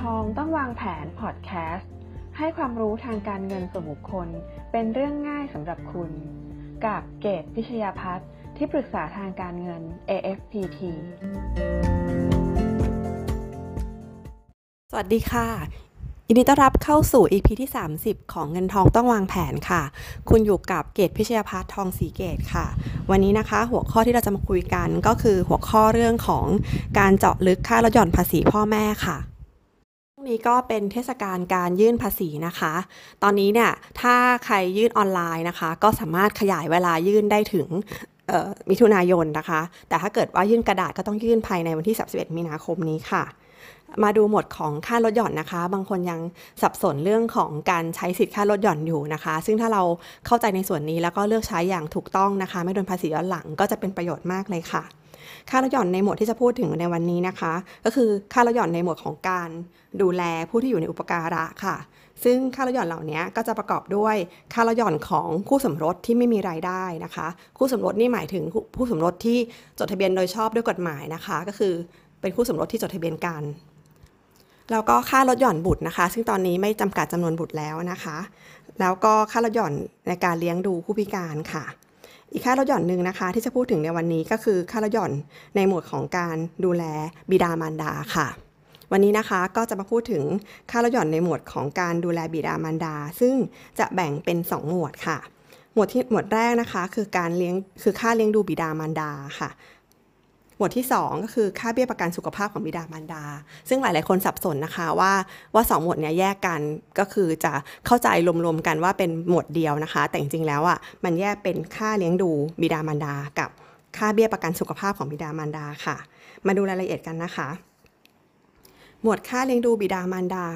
ทองต้องวางแผนพอดแคสต์ให้ความรู้ทางการเงินส่วนบุคคล เป็นเรื่องง่ายสำหรับคุณ กับเกตพิชยาพัฒน์ที่ปรึกษาทางการเงิน AFPT สวัสดีค่ะยินดีต้อนรับเข้าสู่ EP ที่ 30 ของเงินทองต้องวางแผนค่ะ คุณอยู่กับเกตพิชยาพัฒน์ทองสีเกตค่ะ วันนี้นะคะ หัวข้อที่เราจะมาคุยกันก็คือหัวข้อเรื่องของการเจาะลึกค่าลดหย่อนภาษีพ่อแม่ค่ะ นี้ก็เป็นเทศกาลการยื่นภาษีนะคะ ตอนนี้เนี่ยถ้าใครยื่นออนไลน์นะคะ ก็สามารถขยายเวลายื่นได้ถึงมิถุนายนนะคะ แต่ถ้าเกิดว่ายื่นกระดาษก็ต้องยื่นภายในวันที่ 31 มีนาคมนี้ค่ะ มาดูหมดของค่าลดหย่อนนะคะ บางคนยังสับสนเรื่องของการใช้สิทธิ์ค่าลดหย่อนอยู่นะคะ ซึ่งถ้าเราเข้าใจในส่วนนี้แล้วก็เลือกใช้อย่างถูกต้องนะคะ ไม่โดนภาษีย้อนหลังก็จะเป็นประโยชน์มากเลยค่ะ ค่าลดหย่อนในหมวดที่จะพูดถึงในวันนี้นะคะ ก็คือค่าลดหย่อนในหมวดของการดูแลผู้ที่อยู่ในอุปการะค่ะ ซึ่งค่าลดหย่อนเหล่านี้ก็จะประกอบด้วยค่าลดหย่อนของคู่สมรสที่ไม่มีรายได้นะคะ คู่สมรสนี่หมายถึงผู้สมรสที่จดทะเบียนโดยชอบด้วยกฎหมายนะคะ ก็คือเป็นคู่สมรสที่จดทะเบียนกันแล้วก็ค่าลดหย่อนบุตรนะคะ ซึ่งตอนนี้ไม่จำกัดจำนวนบุตรแล้วนะคะ แล้วก็ค่าลดหย่อนในการเลี้ยงดูผู้พิการค่ะ อีกค่าลดหย่อนหนึ่งนะคะ ที่จะพูดถึงในวันนี้ก็คือค่าลดหย่อนในหมวดของการดูแลบิดามารดาค่ะ วันนี้นะคะก็จะมาพูดถึงค่าลดหย่อนในหมวดของการดูแลบิดามารดา ซึ่งจะแบ่งเป็น 2 หมวดค่ะ หมวดที่หมวดแรกนะคะ คือการเลี้ยงคือค่าเลี้ยงดูบิดามารดาค่ะ หมวดที่ 2 ก็คือค่าเบี้ยประกันสุขภาพของบิดามารดา ซึ่งหลาย ๆ คนสับสนนะคะว่าว่า 2 หมวดนี้แยกกันก็คือจะเข้าใจรวม ๆ กันว่าเป็นหมวดเดียวนะคะ แต่จริง ๆ แล้วอะมันแยกเป็นค่าเลี้ยงดูบิดามารดา กับค่าเบี้ยประกันสุขภาพของบิดามารดาค่ะ มาดูรายละเอียดกันนะคะ หมวดค่าเลี้ยงดูบิดามารดา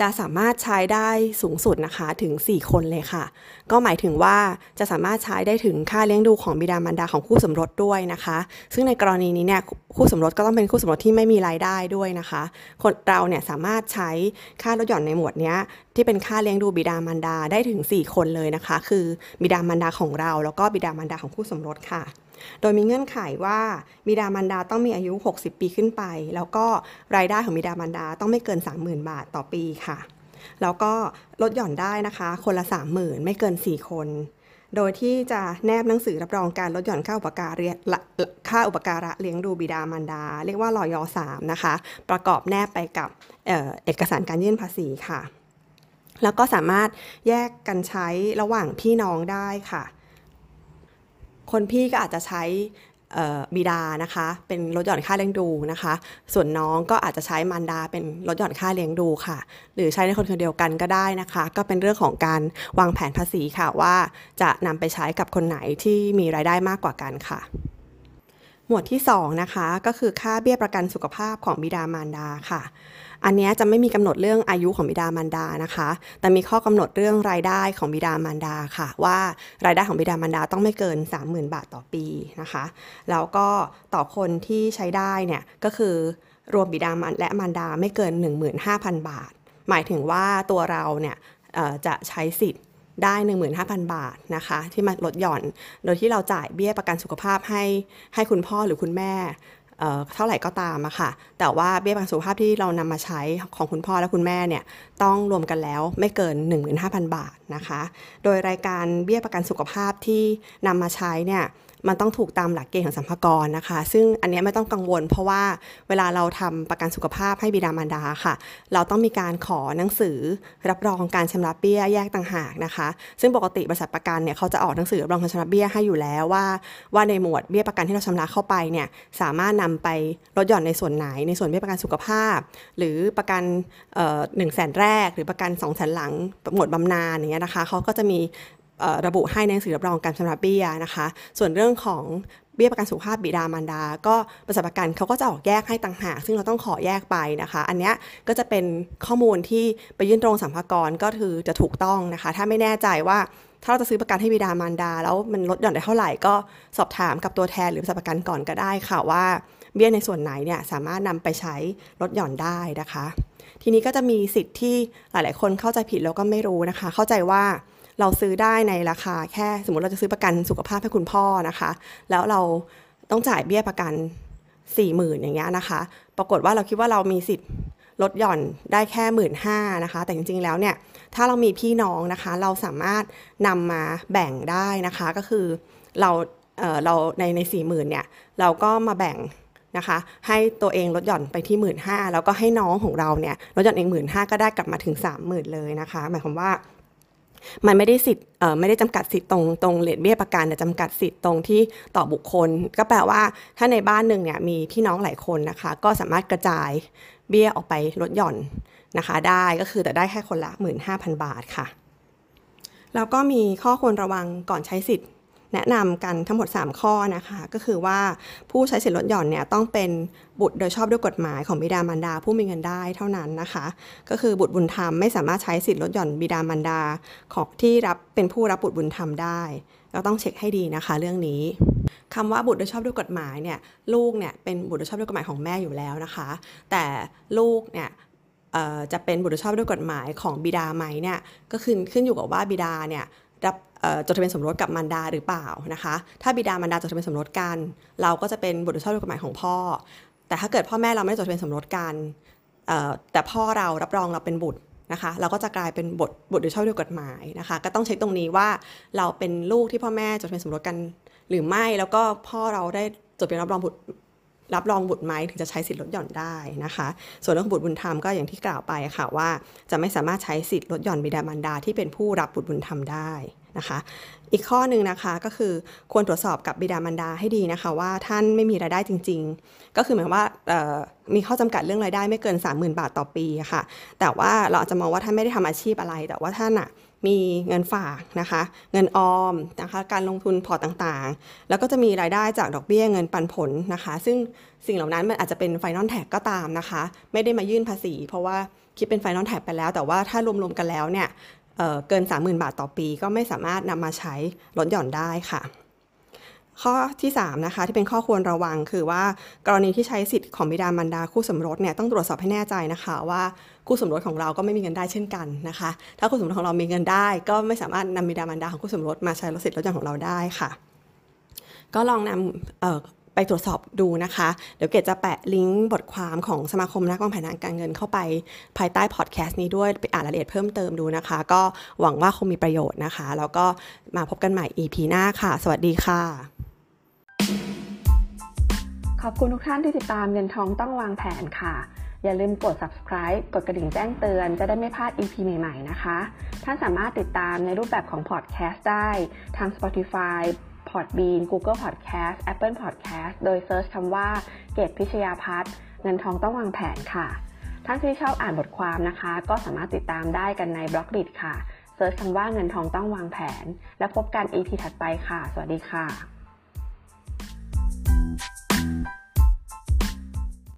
จะสามารถใช้ได้สูงสุดนะคะถึง 4 คนเลยค่ะ ก็หมายถึงว่าจะสามารถใช้ได้ถึงค่าเลี้ยงดูของบิดามารดาของคู่สมรสด้วยนะคะ ซึ่งในกรณีนี้เนี่ยคู่สมรสก็ต้องเป็นคู่สมรสที่ไม่มีรายได้ด้วยนะคะ คนเราเนี่ยสามารถใช้ค่าลดหย่อนในหมวดนี้ที่เป็นค่าเลี้ยงดูบิดามารดาได้ถึง 4 คนเลยนะคะ คือบิดามารดาของเรา แล้วก็บิดามารดาของคู่สมรสค่ะ โดยมีเงื่อนไขว่าบิดามารดาต้องมีอายุ 60 ปีขึ้นไป แล้วก็รายได้ของบิดามารดาต้องไม่เกิน 30,000 บาทต่อปีค่ะ แล้วก็ลดหย่อนได้นะคะ คนละ 30,000 ไม่เกิน 4 คน โดยที่จะแนบหนังสือรับรองการลดหย่อนค่าอุปการะค่าอุปการะเลี้ยงดูบิดามารดา เรียกว่าลอยอ3นะคะ ประกอบแนบไปกับเเอกสารการยื่นภาษีค่ะแล้วก็สามารถแยกกันใช้ระหว่างพี่น้องได้ค่ะ คนพี่ก็อาจจะใช้บิดานะคะ เป็นลดหย่อนค่าเลี้ยงดูนะคะ ส่วนน้องก็อาจจะใช้มารดาเป็นลดหย่อนค่าเลี้ยงดูค่ะ หรือใช้ในคนคนเดียวกันก็ได้นะคะ ก็เป็นเรื่องของการวางแผนภาษีค่ะว่าจะนำไปใช้กับคนไหนที่มีรายได้มากกว่ากันค่ะ หมวดที่2นะคะก็คือค่าเบี้ยประกันสุขภาพของบิดามารดาค่ะ อันนี้จะไม่มีกำหนดเรื่องอายุของบิดามารดานะคะ แต่มีข้อกำหนดเรื่องรายได้ของบิดามารดาค่ะ ว่ารายได้ของบิดามารดาต้องไม่เกิน 30,000 บาทต่อปีนะคะ แล้วก็ต่อคนที่ใช้ได้เนี่ยก็คือรวมบิดามารและมารดาไม่เกิน 15,000 บาท หมายถึงว่าตัวเราเนี่ยจะใช้สิทธิ์ได้ 15,000 บาทนะคะ ที่มาลดหย่อน โดยที่เราจ่ายเบี้ยประกันสุขภาพให้ให้คุณพ่อหรือคุณแม่ เท่าไหร่ก็ตามอะค่ะ แต่ว่าเบี้ยประกันสุขภาพที่เรานำมาใช้ของคุณพ่อและคุณแม่เนี่ยต้องรวมกันแล้วไม่เกิน 15,000 บาทนะคะ โดยรายการเบี้ยประกันสุขภาพที่นำมาใช้เนี่ย มันต้องถูกตามหลักเกณฑ์ของสัมภาระนะคะ ซึ่งอันนี้ไม่ต้องกังวล เพราะว่าเวลาเราทำประกันสุขภาพให้บิดามารดาค่ะ เราต้องมีการขอหนังสือรับรองการชำระเบี้ยแยกต่างหากนะคะ ซึ่งปกติบริษัทประกันเนี่ยเขาจะออกหนังสือรับรองการชำระเบี้ยให้อยู่แล้วว่า ว่าในหมวดเบี้ยประกันที่เราชำระเข้าไปเนี่ยสามารถนำไปลดหย่อนในส่วนไหน ในส่วนเบี้ยประกันสุขภาพ หรือประกันหนึ่งแสนแรก หรือประกัน2องแสนหลังหมวดบำนาญอย่างเงี้ยนะคะเขาก็จะมี ระบุให้ในหนังสือรับรองการชำระเบี้ยนะคะ ส่วนเรื่องของเบี้ยประกันสุขภาพบิดามารดา ก็บริษัทประกันเขาก็จะออกแยกให้ต่างหาก ซึ่งเราต้องขอแยกไปนะคะ อันนี้ก็จะเป็นข้อมูลที่ไปยื่นตรงสัมภาระก็คือจะถูกต้องนะคะ ถ้าไม่แน่ใจว่าถ้าเราจะซื้อประกันให้บิดามารดา แล้วมันลดหย่อนได้เท่าไหร่ก็สอบถามกับตัวแทนหรือบริษัทประกันก่อนก็ได้ค่ะว่าเบี้ยในส่วนไหนเนี่ยสามารถนำไปใช้ลดหย่อนได้นะคะ ทีนี้ก็จะมีสิทธิ์ที่หลาย ๆ คนเข้าใจผิดแล้วก็ไม่รู้นะคะ เข้าใจว่า เราซื้อได้ในราคาแค่สมมติเราจะซื้อประกันสุขภาพให้คุณพ่อนะคะ แล้วเราต้องจ่ายเบี้ยประกัน4ี่หมื่นอย่างเงี้ยนะคะ ปรากฏว่าเราคิดว่าเรามีสิทธิ์ลดหย่อนได้แค่หมื่นห้านะคะ แต่จริงๆแล้วเนี่ย ถ้าเรามีพี่น้องนะคะ เราสามารถนำมาแบ่งได้นะคะ ก็คือเราเเราในในสี่หมื่นเนี่ย เราก็มาแบ่งนะคะ ให้ตัวเองลดหย่อนไปที่หมื่นห้าแล้วก็ให้น้องของเราเนี่ยลดหย่อนเองหมื่นห้าก็ได้กลับมาถึงสามหมื่นเลยนะคะ หมายความว่า มันไม่ได้สิทธิ์ไม่ได้จำกัดสิทธิ์ตรงตรงเลทเบี้ยประกันแต่จำกัดสิทธิ์ตรงที่ต่อบุคคล ก็แปลว่าถ้าในบ้านหนึ่งเนี่ยมีพี่น้องหลายคนนะคะ ก็สามารถกระจายเบี้ยออกไปลดหย่อนนะคะ ได้ก็คือแต่ได้แค่คนละ 15,000 บาทค่ะแล้วก็มีข้อควรระวังก่อนใช้สิทธิ์ แนะนำกันทั้งหมด 3 ข้อนะคะ ก็คือว่าผู้ใช้สิทธิลดหย่อนเนี่ยต้องเป็นบุตรโดยชอบด้วยกฎหมายของบิดามารดาผู้มีเงินได้เท่านั้นนะคะ ก็คือบุตรบุญธรรมไม่สามารถใช้สิทธิลดหย่อนบิดามารดาของที่รับเป็นผู้รับบุตรบุญธรรมได้เราต้องเช็คให้ดีนะคะ เรื่องนี้คำว่าบุตรโดยชอบด้วยกฎหมายเนี่ยลูกเนี่ยเป็นบุตรโดยชอบด้วยกฎหมายของแม่อยู่แล้วนะคะ แต่ลูกเนี่ยจะเป็นบุตรชอบด้วยกฎหมายของบิดาไหมเนี่ยก็ขึ้นขึ้นอยู่กับว่าบิดาเนี่ย จดทะเบียนสมรสกับมารดาหรือเปล่านะคะ ถ้าบิดามารดาจดทะเบียนสมรสกัน เราก็จะเป็นบุตรชอบด้วยกฎหมายของพ่อ แต่ถ้าเกิดพ่อแม่เราไม่จดทะเบียนสมรสกันแต่พ่อเรารับรองเราเป็นบุตรนะคะ เราก็จะกลายเป็นบุตรบุตรโดยชอบด้วยกฎหมายนะคะ ก็ต้องเช็คตรงนี้ว่าเราเป็นลูกที่พ่อแม่จดทะเบียนสมรสกัน หรือไม่แล้วก็พ่อเราได้จดทะเบียนรับรองบุตรรับรองบุตรไหมถึงจะใช้สิทธิ์ลดหย่อนได้นะคะ ส่วนเรื่องบุตรบุญธรรมก็อย่างที่กล่าวไปค่ะว่า จะไม่สามารถใช้สิทธิ์ลดหย่อนบิดามารดาที่เป็นผู้รับบุตรบุญธรรมได้ นะคะ อีกข้อหนึ่งนะคะก็คือควรตรวจสอบกับบิดามารดาให้ดีนะคะ ว่าท่านไม่มีรายได้จริง ๆ ก็คือหมายว่ามีข้อจำกัดเรื่องรายได้ไม่เกิน 30,000 บาทต่อปีค่ะ แต่ว่าเราอาจจะมองว่าท่านไม่ได้ทำอาชีพอะไร แต่ว่าท่านอะมีเงินฝากนะคะ เงินออมนะคะ การลงทุนพอร์ตต่างๆ แล้วก็จะมีรายได้จากดอกเบี้ยเงินปันผลนะคะ ซึ่งสิ่งเหล่านั้นมันอาจจะเป็น final tax ก็ตามนะคะ ไม่ได้มายื่นภาษี เพราะว่าคิดเป็น final tax ไปแล้ว แต่ว่าถ้ารวมๆกันแล้วเนี่ย เกิน 30,000 บาทต่อปี ก็ไม่สามารถนำมาใช้ลดหย่อนได้ค่ะ ข้อที่3นะคะที่เป็นข้อควรระวังคือว่ากรณีที่ใช้สิทธิ์ของบิดามารดาคู่สมรสเนี่ยต้องตรวจสอบให้แน่ใจนะคะว่าคู่สมรสของเราก็ไม่มีเงินได้เช่นกันนะคะ ถ้าคู่สมรสของเรามีเงินได้ ก็ไม่สามารถนำบิดามารดาของคู่สมรสมาใช้ลดสิทธิ์ลดหย่อนของเราได้ค่ะ ก็ลองนำ ไปตรวจสอบดูนะคะ เดี๋ยวเกดจะแปะลิงก์บทความของสมาคมนักวางแผนทางการเงินเข้าไป ภายใต้พอดแคสต์นี้ด้วยไปอ่านรายละเอียดเพิ่มเติมดูนะคะ ก็หวังว่าคงมีประโยชน์นะคะ แล้วก็มาพบกันใหม่ EP หน้าค่ะ สวัสดีค่ะ ขอบคุณทุกท่านที่ติดตามเงินทองต้องวางแผนค่ะ อย่าลืมกด subscribe กดกระดิ่งแจ้งเตือนจะได้ไม่พลาด EP ใหม่ ๆ นะคะ ท่านสามารถติดตามในรูปแบบของพอดแคสต์ได้ทาง Spotify Podbean Google Podcast Apple Podcast โดยเซิร์ชคำว่าเกตพิชยาพัฒน์เงินทองต้องวางแผนค่ะ ท่านที่ชอบอ่านบทความนะคะ ก็สามารถติดตามได้กันในบล็อกดิค่ะเซิร์ชคำว่าเงินทองต้องวางแผน และพบกัน EP ถัดไปค่ะ สวัสดีค่ะ